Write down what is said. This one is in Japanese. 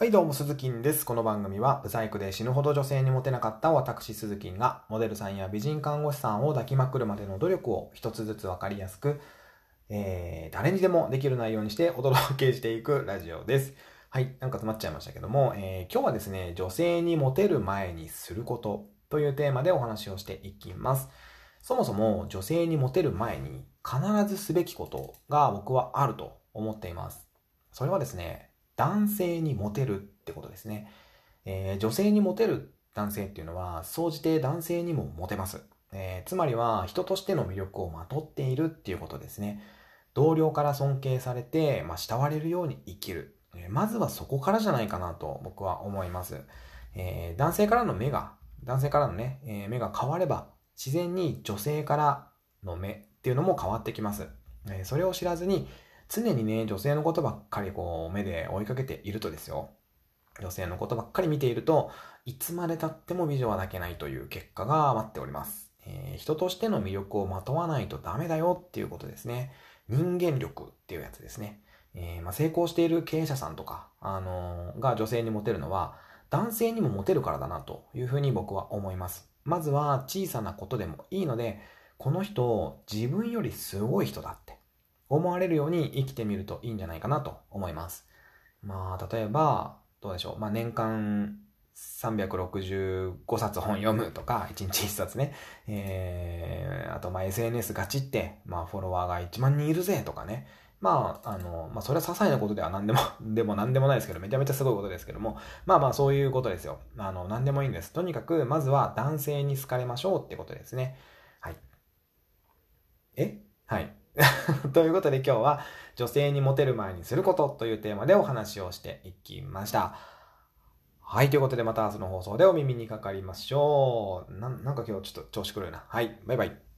はいどうも、鈴木んです。この番組は、ブサイクで死ぬほど女性にモテなかった私、鈴木が、モデルさんや美人看護師さんを抱きまくるまでの努力を一つずつわかりやすく、えー、誰にでもできる内容にしてお届けしていくラジオです。はい、なんか詰まっちゃいましたけども、えー、今日はですね、女性にモテる前にすることというテーマでお話をしていきます。そもそも女性にモテる前に必ずすべきことが僕はあると思っています。それはですね、男性にモテるってことですね。えー、女性にモテる男性っていうのは、総じて男性にもモテます。えー、つまりは、人としての魅力をまとっているっていうことですね。同僚から尊敬されて、まあ、慕われるように生きる。えー、まずはそこからじゃないかなと僕は思います。えー、男性からの目が、男性からのね、え目が変われば、自然に女性からの目っていうのも変わってきます。えそれを知らずに、常にね、女性のことばっかりこう、目で追いかけているとですよ。女性のことばっかり見ていると、いつまで経っても美女は抱けないという結果が待っております。えー、人としての魅力をまとわないとダメだよっていうことですね。人間力っていうやつですね。えー、まあ、成功している経営者さんとか、あのー、が女性にモテるのは、男性にもモテるからだなというふうに僕は思います。まずは小さなことでもいいので、この人、自分よりすごい人だって。思われるように生きてみるといいんじゃないかなと思います。まあ、例えば、どうでしょう。まあ、年間365冊本読むとか、1日1冊ね。えー、あと、まあ、SNS ガチって、まあ、フォロワーが1万人いるぜとかね。まあ、あの、まあ、それは些細なことでは何でも、でも何でもないですけど、めちゃめちゃすごいことですけども、まあまあ、そういうことですよ。あの、何でもいいんです。とにかく、まずは男性に好かれましょうってことですね。はい。え？はい。ということで今日は女性にモテる前にすることというテーマでお話をしていきました。はい。ということでまた明日の放送でお耳にかかりましょう。ななんか今日ちょっと調子狂うな。はい。バイバイ。